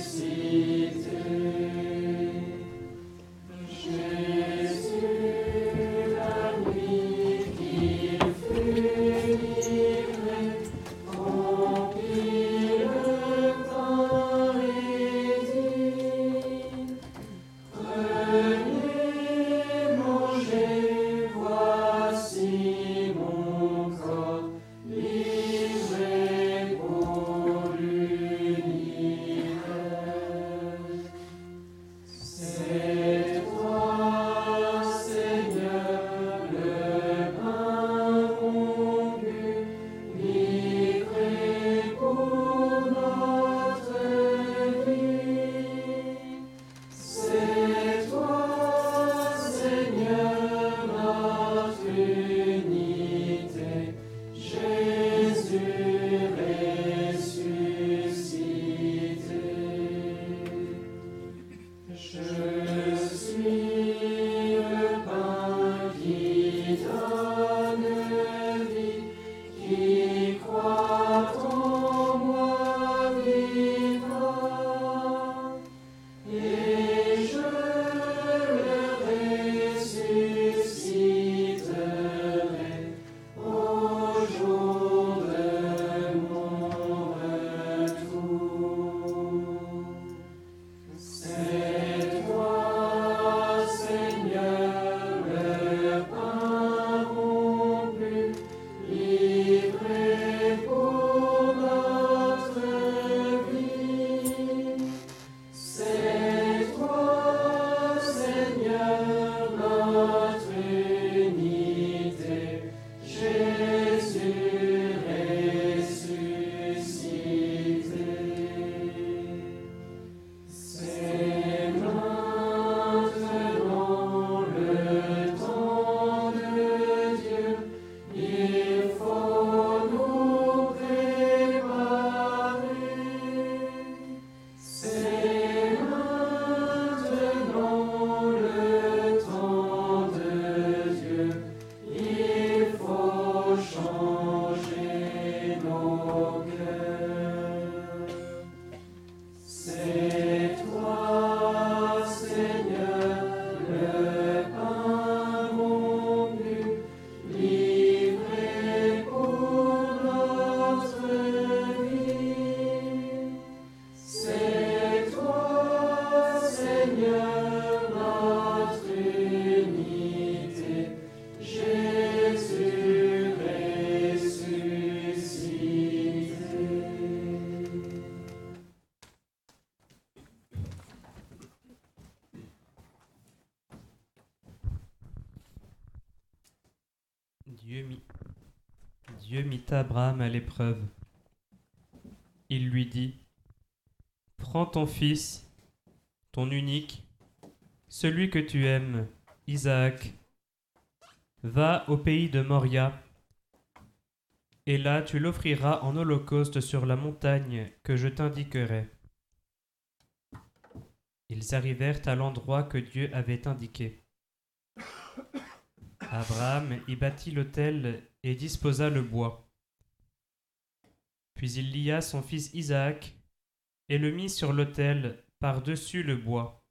Dieu Abraham à l'épreuve. Il lui dit, Prends ton fils, ton unique, celui que tu aimes, Isaac, va au pays de Moria, et là tu l'offriras en holocauste sur la montagne que je t'indiquerai. Ils arrivèrent à l'endroit que Dieu avait indiqué. Abraham y bâtit l'autel et disposa le bois. Puis il lia son fils Isaac et le mit sur l'autel par-dessus le bois.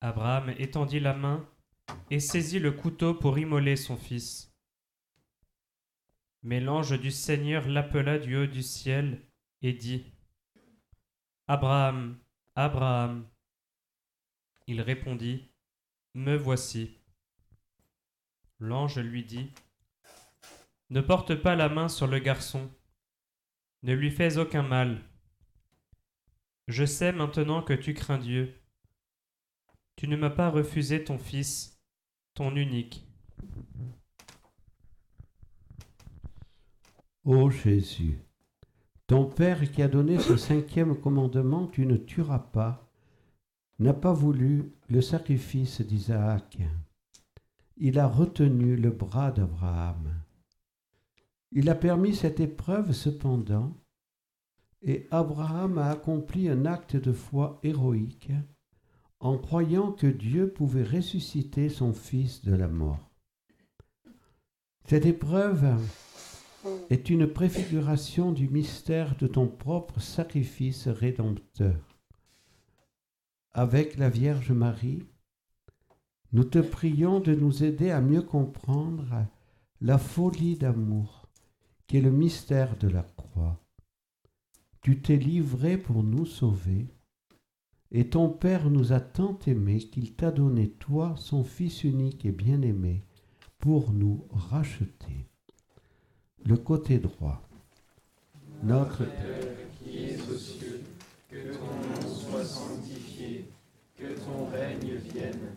Abraham étendit la main et saisit le couteau pour immoler son fils. Mais l'ange du Seigneur l'appela du haut du ciel et dit Abraham, Abraham. Il répondit Me voici. L'ange lui dit Ne porte pas la main sur le garçon, ne lui fais aucun mal. Je sais maintenant que tu crains Dieu. Tu ne m'as pas refusé ton fils, ton unique. Ô Jésus, ton Père qui a donné ce cinquième commandement, tu ne tueras pas, n'a pas voulu le sacrifice d'Isaac il a retenu le bras d'Abraham. Il a permis cette épreuve cependant, et Abraham a accompli un acte de foi héroïque en croyant que Dieu pouvait ressusciter son fils de la mort. Cette épreuve est une préfiguration du mystère de ton propre sacrifice rédempteur. Avec la Vierge Marie, nous te prions de nous aider à mieux comprendre la folie d'amour qui est le mystère de la croix. Tu t'es livré pour nous sauver, et ton Père nous a tant aimés qu'il t'a donné, toi, son Fils unique et bien-aimé, pour nous racheter. Le côté droit. Notre Père qui es aux cieux, que ton nom soit sanctifié, que ton règne vienne,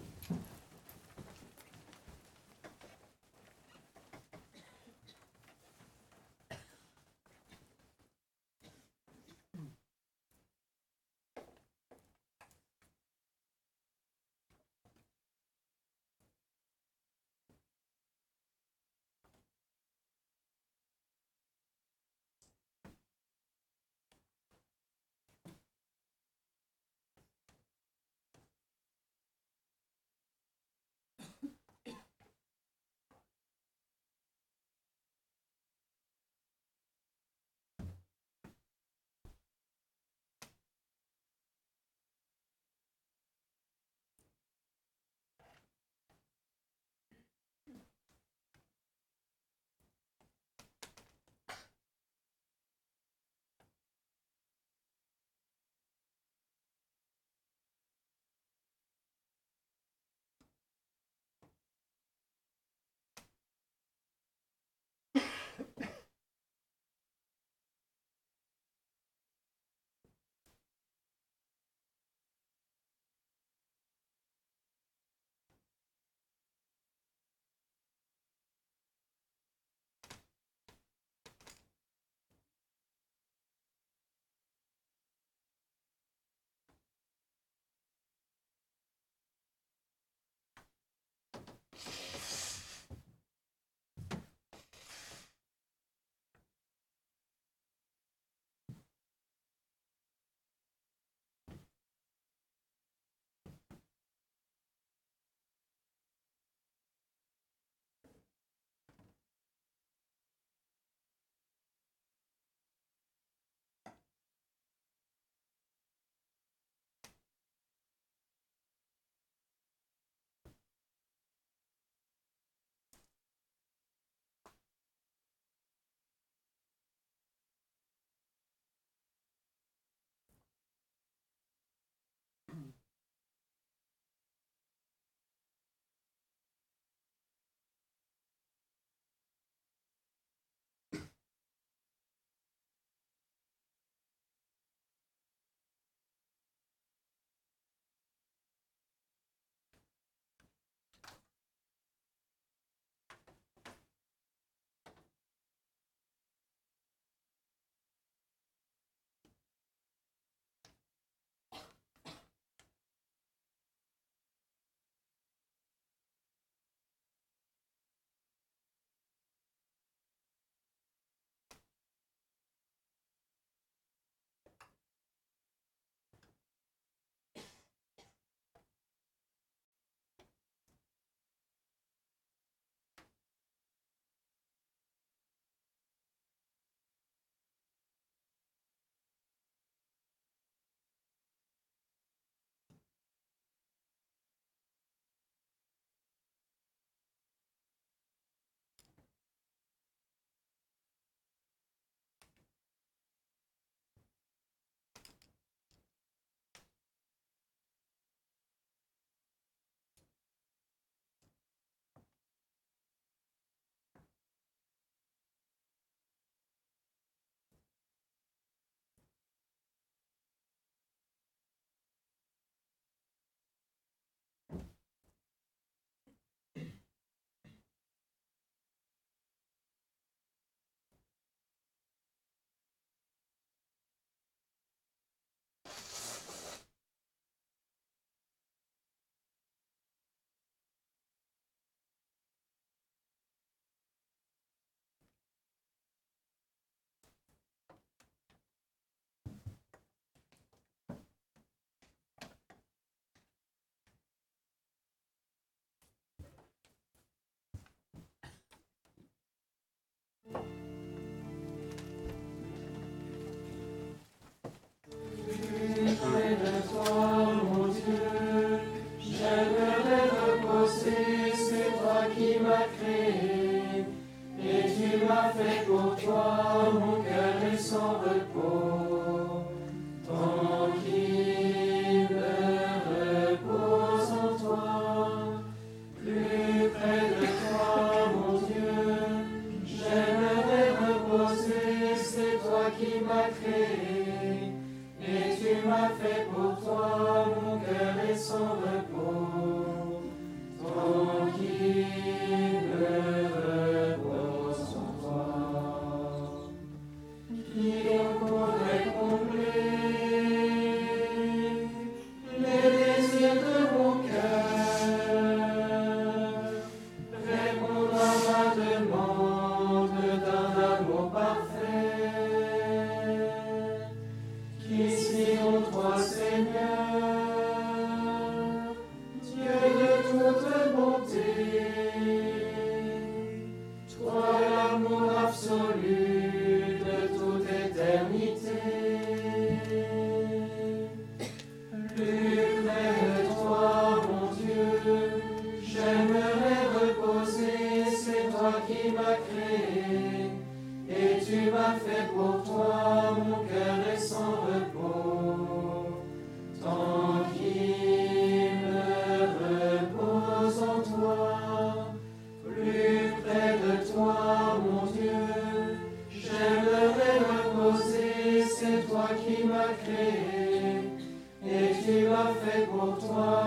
m'as fait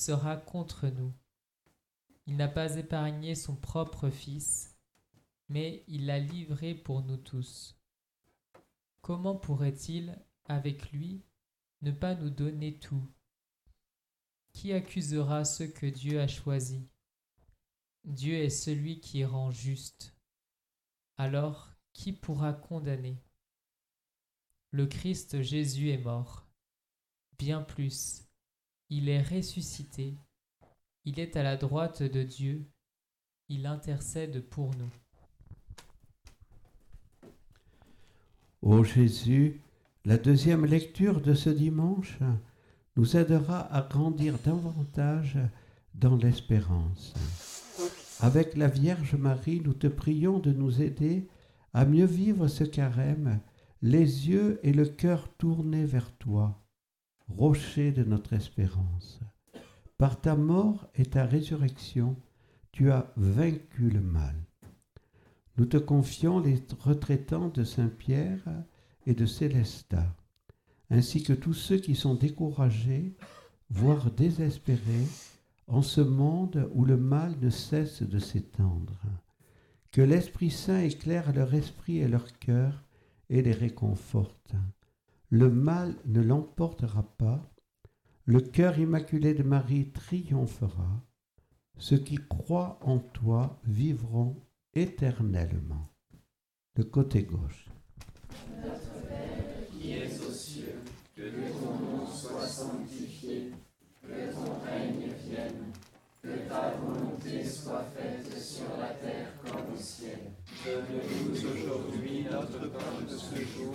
sera contre nous Il n'a pas épargné son propre Fils, mais il l'a livré pour nous tous. Comment pourrait-il, avec lui, ne pas nous donner tout? Qui accusera ceux que Dieu a choisis Dieu est celui qui rend juste. Alors, qui pourra condamner? Le Christ Jésus est mort. Bien plus, il est ressuscité, il est à la droite de Dieu, il intercède pour nous. Ô Jésus, la deuxième lecture de ce dimanche nous aidera à grandir davantage dans l'espérance. Avec la Vierge Marie, nous te prions de nous aider à mieux vivre ce carême, les yeux et le cœur tournés vers toi, rocher de notre espérance. Par ta mort et ta résurrection, tu as vaincu le mal. Nous te confions les retraitants de Saint-Pierre et de Célestat, ainsi que tous ceux qui sont découragés, voire désespérés, en ce monde où le mal ne cesse de s'étendre. Que l'Esprit Saint éclaire leur esprit et leur cœur et les réconforte. Le mal ne l'emportera pas, le cœur immaculé de Marie triomphera. Ceux qui croient en toi vivront éternellement. Le côté gauche. Notre Père qui es aux cieux, que ton nom soit sanctifié, que ton règne vienne, que ta volonté soit faite sur la terre comme au ciel. Donne-nous aujourd'hui notre pain de ce jour.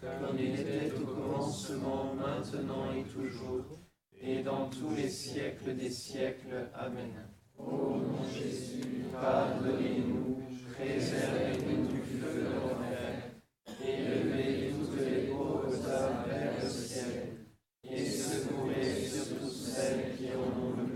comme il était au commencement, maintenant et toujours, et dans tous les siècles des siècles. Amen. Ô mon Jésus, pardonnez-nous, préservez-nous du feu de l'enfer, élevez toutes les pauvres âmes vers le ciel, et secourez surtout celles qui ont le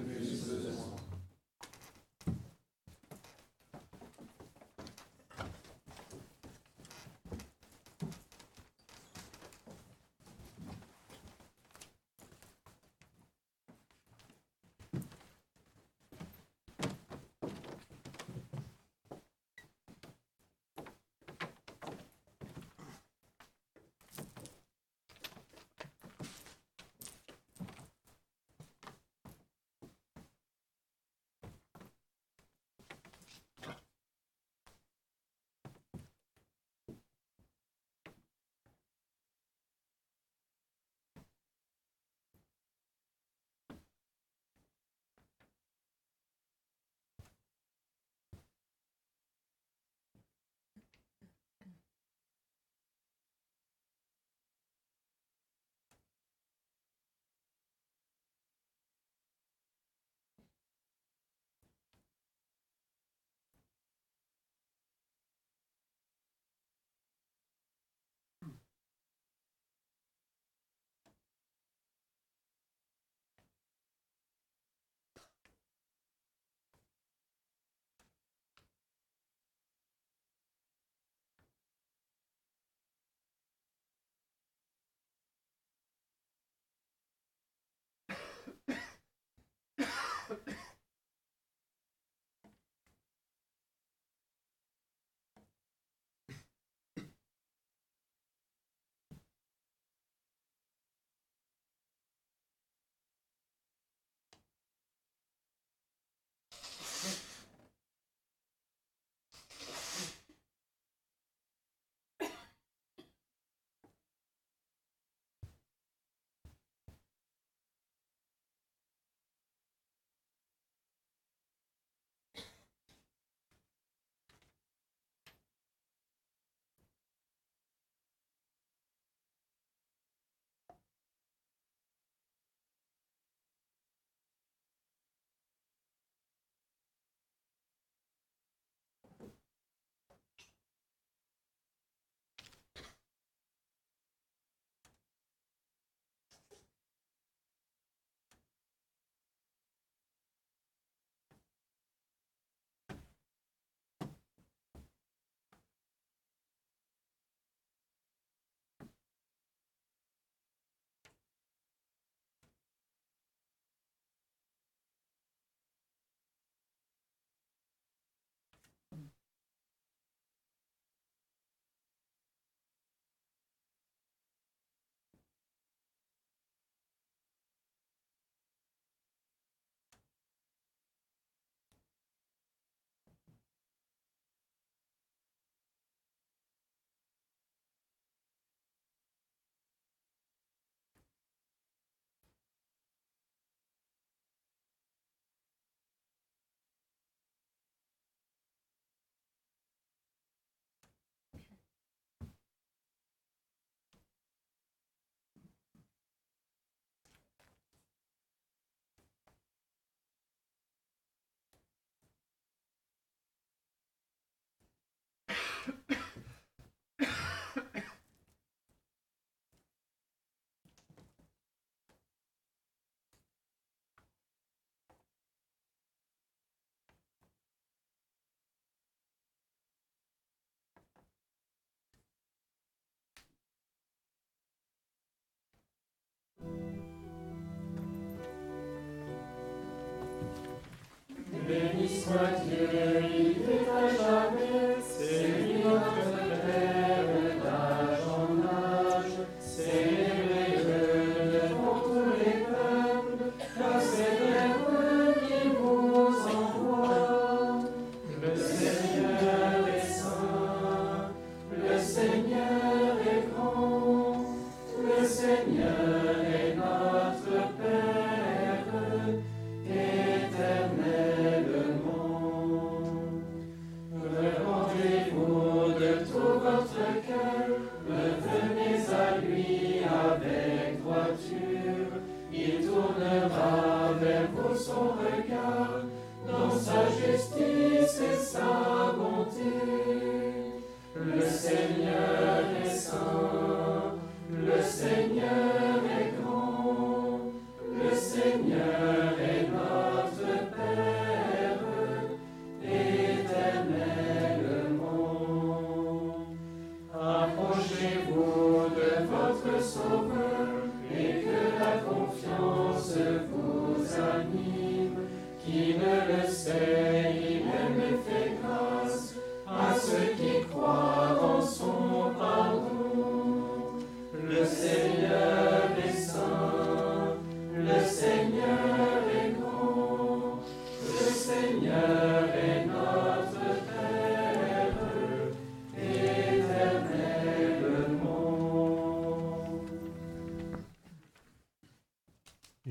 Béni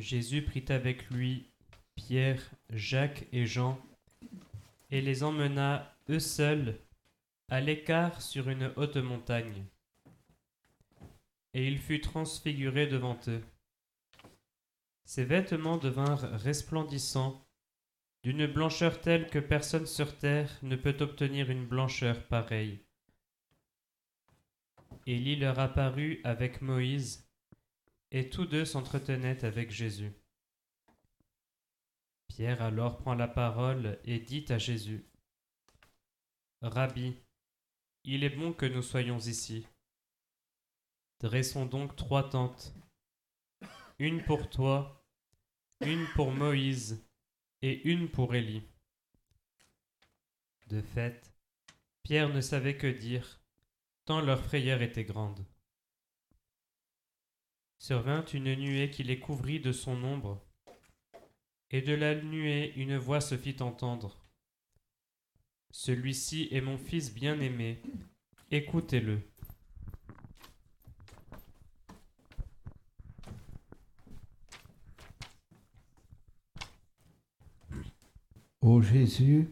Jésus prit avec lui Pierre, Jacques et Jean, et les emmena, eux seuls, à l'écart sur une haute montagne. Et il fut transfiguré devant eux. Ses vêtements devinrent resplendissants, d'une blancheur telle que personne sur terre ne peut obtenir une blancheur pareille. Élie leur apparut avec Moïse, et tous deux s'entretenaient avec Jésus. Pierre alors prend la parole et dit à Jésus, Rabbi, il est bon que nous soyons ici. Dressons donc trois tentes, une pour toi, une pour Moïse et une pour Élie. De fait, Pierre ne savait que dire, tant leur frayeur était grande. Survint une nuée qui les couvrit de son ombre, et de la nuée une voix se fit entendre. Celui-ci est mon fils bien-aimé, écoutez-le. Ô Jésus,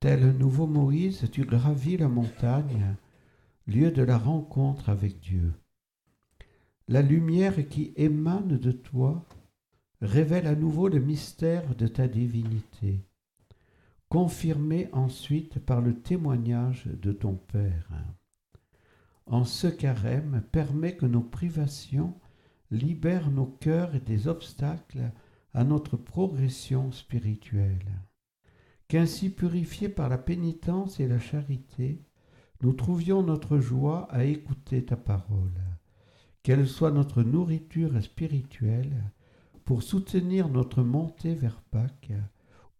tel nouveau Moïse, tu gravis la montagne, lieu de la rencontre avec Dieu. La lumière qui émane de toi révèle à nouveau le mystère de ta divinité, confirmé ensuite par le témoignage de ton Père. En ce carême, permet que nos privations libèrent nos cœurs des obstacles à notre progression spirituelle. Qu'ainsi purifiés par la pénitence et la charité, nous trouvions notre joie à écouter ta parole. Qu'elle soit notre nourriture spirituelle pour soutenir notre montée vers Pâques,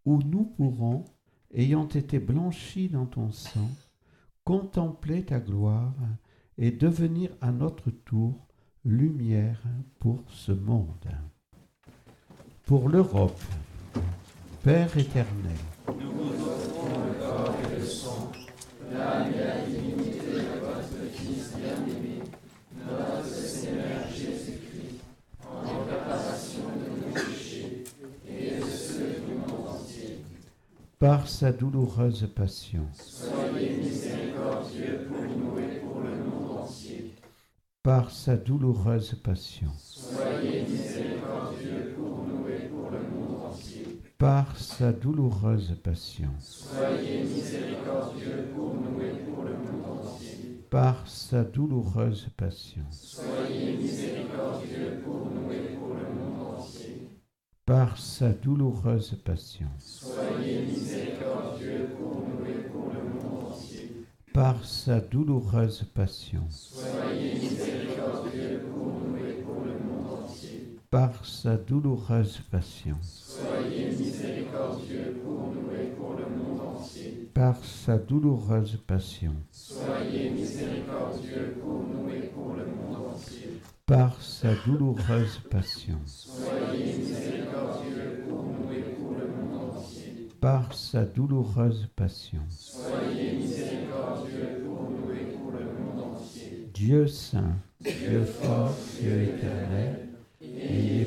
où nous pourrons, ayant été blanchis dans ton sang, contempler ta gloire et devenir à notre tour lumière pour ce monde pour l'Europe. Père éternel, Nous le corps et le sang, la de notre Seigneur Jésus-Christ, en réparation de nos péchés et de ceux du monde entier. Par sa douloureuse passion, Soyez miséricordieux pour nous et pour le monde entier. par sa douloureuse passion, Soyez miséricordieux pour nous et pour le monde entier. par sa douloureuse passion, Soyez miséricordieux pour nous et pour le par sa douloureuse passion, Soyez miséricordieux pour nous et pour le monde entier. par sa douloureuse passion, par sa douloureuse passion, par sa douloureuse passion, par sa douloureuse passion, par sa douloureuse passion, miséricordieux pour nous et pour le monde entier. par sa douloureuse passion. Soyez miséricordieux pour nous et pour le monde entier. Dieu saint, Dieu fort, Dieu éternel, ayez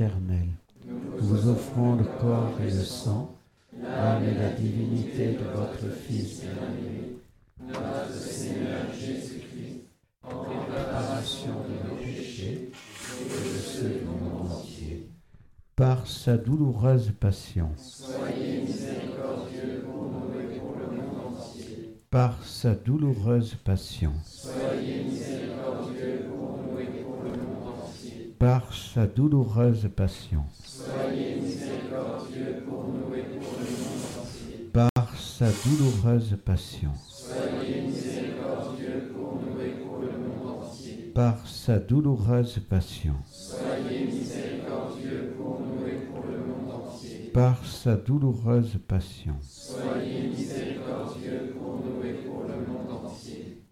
Nous vous offrons le corps et le sang, l'âme et la divinité de votre Fils bien-aimé, notre Seigneur Jésus-Christ, en réparation de nos péchés et de ceux du monde entier. Par sa douloureuse passion, Soyez miséricordieux pour nous et pour le monde entier. par sa douloureuse passion, Soyez par sa douloureuse passion, par sa douloureuse passion, par sa douloureuse passion, par sa douloureuse passion,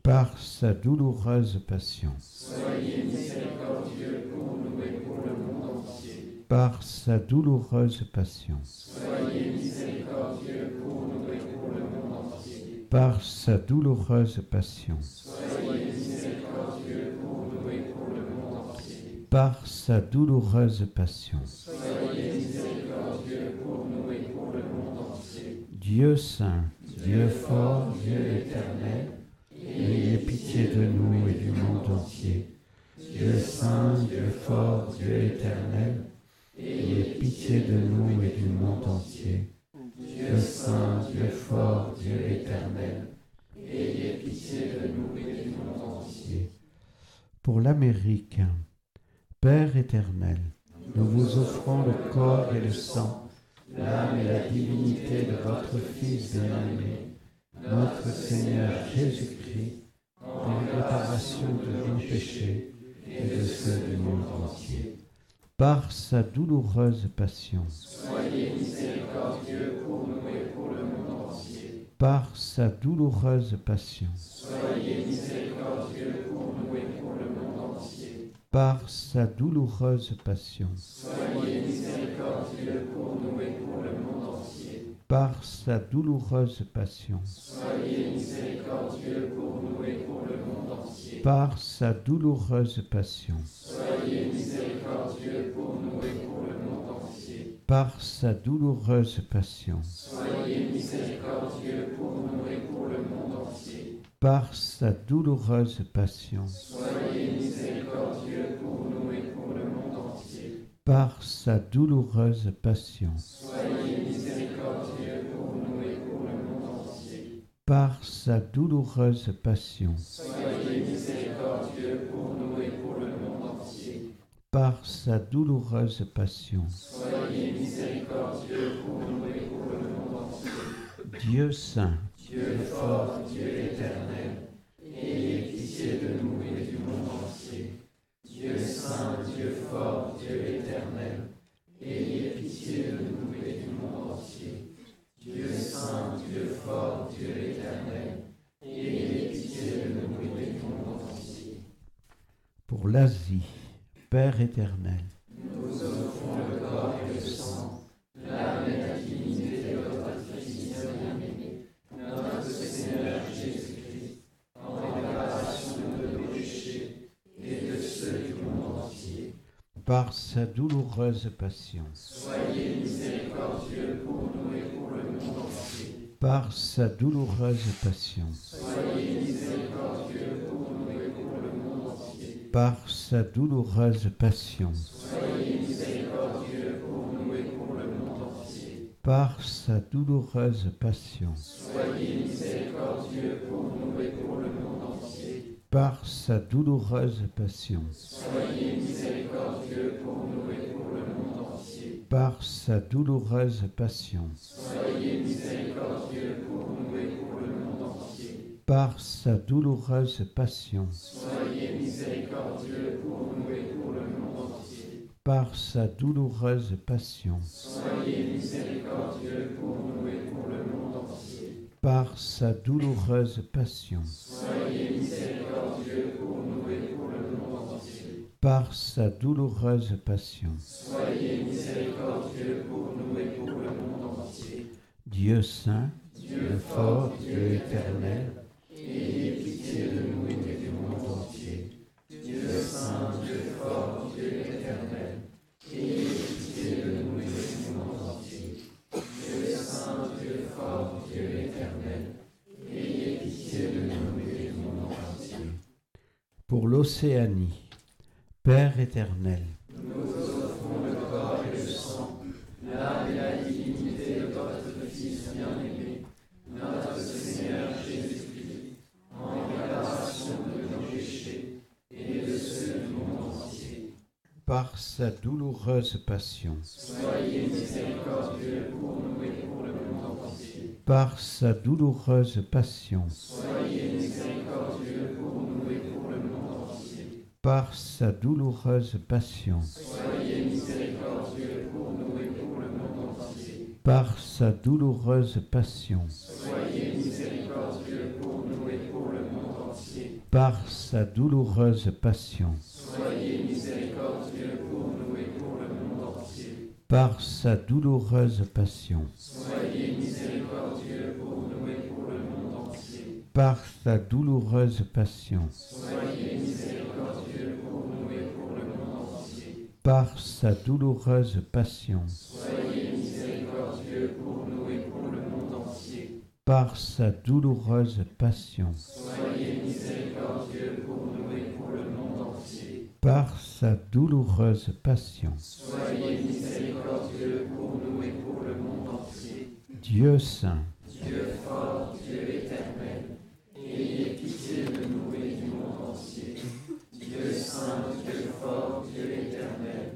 par sa douloureuse passion, Soyez miséricordieux pour nous et pour le monde entier. Par sa douloureuse passion, Soyez miséricordieux pour nous et pour le monde entier. par sa douloureuse passion, Soyez miséricordieux pour nous et pour le monde entier. par sa douloureuse passion. Soyez miséricordieux pour nous et pour le monde entier. Dieu saint, Dieu fort, Dieu éternel, ayez pitié de nous et du monde entier. Dieu saint, Dieu fort, Dieu éternel, de nous et du monde entier. Dieu saint, Dieu fort, Dieu éternel, ayez pitié de nous et du monde entier. Pour l'Amérique, Père éternel, nous vous offrons le corps et le sang, l'âme et la divinité de votre Fils bien-aimé, notre Seigneur Jésus-Christ, en réparation de nos péchés et de ceux du monde entier. Par sa douloureuse passion, Soyez miséricordieux pour nous et pour le monde entier. par sa douloureuse passion, Soyez miséricordieux pour nous et pour le monde entier. par sa douloureuse passion, Soyez miséricordieux pour nous et pour le monde entier. par sa douloureuse passion, Soyez miséricordieux pour nous et pour le. Par sa douloureuse passion, Soyez miséricordieux pour nous et pour le monde entier. par sa douloureuse passion, Soyez miséricordieux pour nous et pour le monde entier. par sa douloureuse passion, Soyez miséricordieux pour nous et pour le monde entier. par sa douloureuse passion, Soyez miséricordieux pour nous et pour le monde entier. par sa douloureuse passion, Soyez par sa douloureuse passion. Soyez miséricordieux pour nous et pour le monde entier. Dieu saint, Dieu fort, passion, Soyez miséricordieux pour nous et pour le monde entier. par sa douloureuse passion, Soyez miséricordieux pour nous et pour le monde entier. par sa douloureuse passion, Soyez miséricordieux pour nous et pour le monde entier. par sa douloureuse passion, Soyez miséricordieux pour nous et pour le monde entier. par sa douloureuse passion, Soyez miséricordieux pour nous et pour le monde entier. Par sa douloureuse passion, Soyez miséricordieux pour nous et pour le monde entier. par sa douloureuse passion, Soyez miséricordieux pour nous et pour le monde entier. par sa douloureuse passion, Soyez miséricordieux pour nous et pour le monde entier. par sa douloureuse passion, Soyez miséricordieux pour nous et pour le monde entier. Par sa douloureuse passion. Soyez miséricordieux pour nous et pour le monde entier. Dieu saint, Dieu fort, Dieu éternel, ayez pitié de nous et du monde entier. Dieu saint, Dieu fort, Dieu éternel, ayez pitié de nous et du monde entier. Dieu saint, Dieu fort, Dieu éternel, ayez pitié de nous et du monde entier. pour l'Océanie, Père éternel, Nous offrons le corps et le sang, l'âme et la divinité de votre Fils bien-aimé, notre Seigneur Jésus-Christ, en réparation de nos péchés et de ceux du monde entier. par sa douloureuse passion, Soyez miséricordieux pour nous et pour le monde entier. par sa douloureuse passion, Soyez par sa douloureuse passion, Soyez miséricordieux pour nous et pour le monde entier. par sa douloureuse passion, Soyez miséricordieux pour nous et pour le monde entier. par sa douloureuse passion, Soyez miséricordieux pour nous et pour le monde entier. par sa douloureuse passion, Soyez miséricordieux pour nous et pour le monde entier. par sa douloureuse passion, Soyez miséricordieux pour nous et pour le monde entier. Par sa douloureuse passion, Soyez miséricordieux pour nous et pour le monde entier. par sa douloureuse passion, Soyez miséricordieux pour nous et pour le monde entier. par sa douloureuse passion. Soyez miséricordieux pour nous et pour le monde entier. Dieu saint, saint, Dieu fort, Dieu éternel,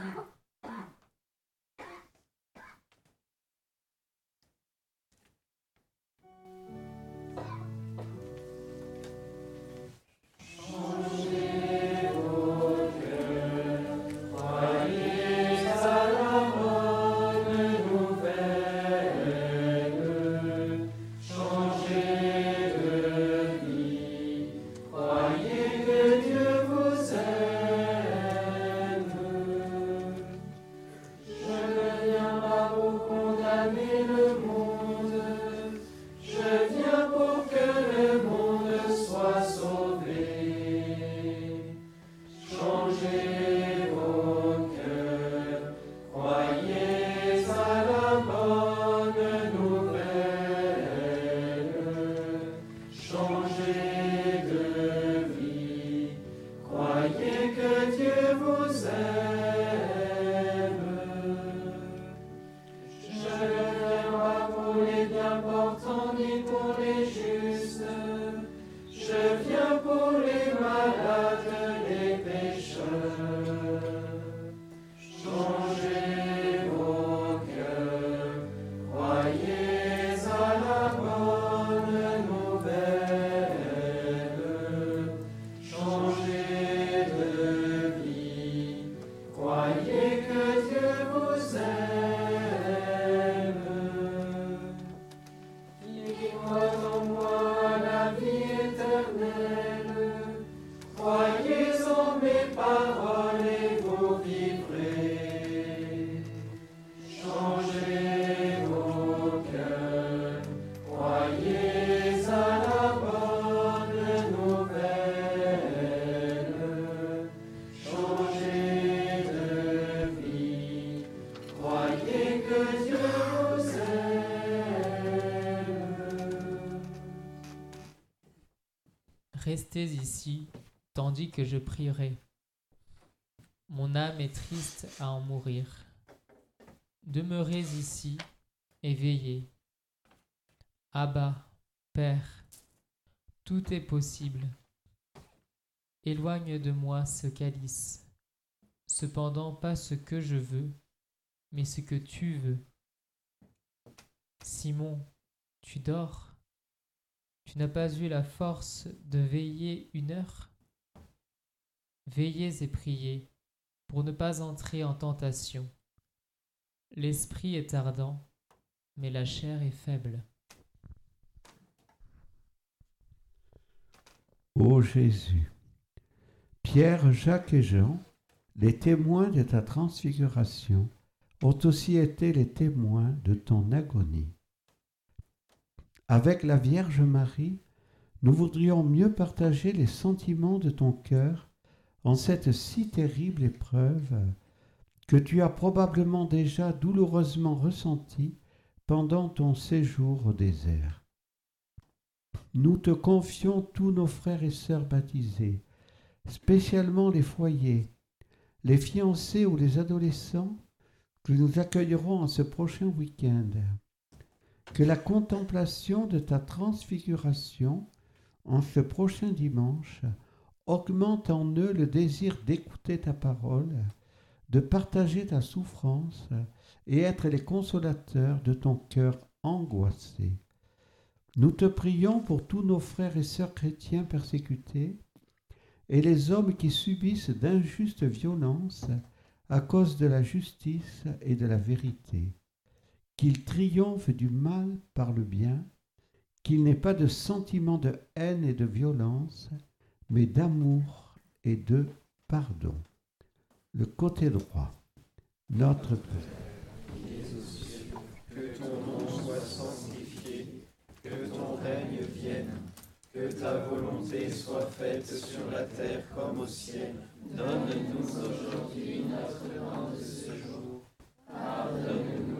Yeah. Joseph. Restez ici, tandis que je prierai. Mon âme est triste à en mourir. Demeurez ici et veillez. Abba, Père, tout est possible. Éloigne de moi ce calice. Cependant pas ce que je veux, mais ce que tu veux. Simon, tu dors? Tu n'as pas eu la force de veiller une heure? Veillez et priez pour ne pas entrer en tentation. L'esprit est ardent, mais la chair est faible. Ô Jésus, Pierre, Jacques et Jean, les témoins de ta transfiguration, ont aussi été les témoins de ton agonie. Avec la Vierge Marie, nous voudrions mieux partager les sentiments de ton cœur en cette si terrible épreuve que tu as probablement déjà douloureusement ressentie pendant ton séjour au désert. Nous te confions tous nos frères et sœurs baptisés, spécialement les foyers, les fiancés ou les adolescents que nous accueillerons en ce prochain week-end. Que la contemplation de ta transfiguration en ce prochain dimanche augmente en eux le désir d'écouter ta parole, de partager ta souffrance et être les consolateurs de ton cœur angoissé. Nous te prions pour tous nos frères et sœurs chrétiens persécutés et les hommes qui subissent d'injustes violences à cause de la justice et de la vérité, qu'ils triomphent du mal par le bien, qu'il n'ait pas de sentiment de haine et de violence, mais d'amour et de pardon. Le côté droit. Notre Que ton nom soit sanctifié, que ton règne vienne, que ta volonté soit faite sur la terre comme au ciel. Donne-nous aujourd'hui notre pain de ce jour. Pardonne-nous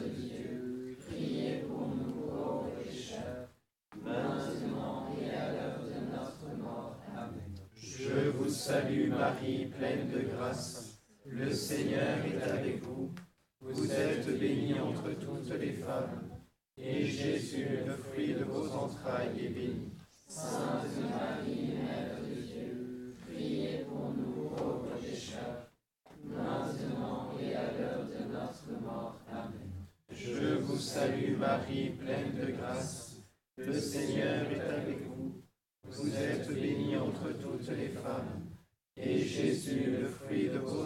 salue Marie, pleine de grâce. Le Seigneur est avec vous. Vous êtes bénie entre toutes les femmes, et Jésus, le fruit de vos entrailles, est béni. Sainte Marie, Mère de Dieu, priez pour nous pauvres pécheurs, maintenant et à l'heure de notre mort. Amen. Je vous salue Marie, pleine de grâce. Le Seigneur est avec vous. Vous êtes bénie entre toutes les femmes, et Jésus, le fruit de vos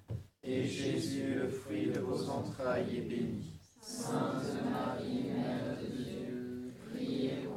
Et Jésus, le fruit de vos entrailles, est béni. Sainte Marie, Mère de Dieu, priez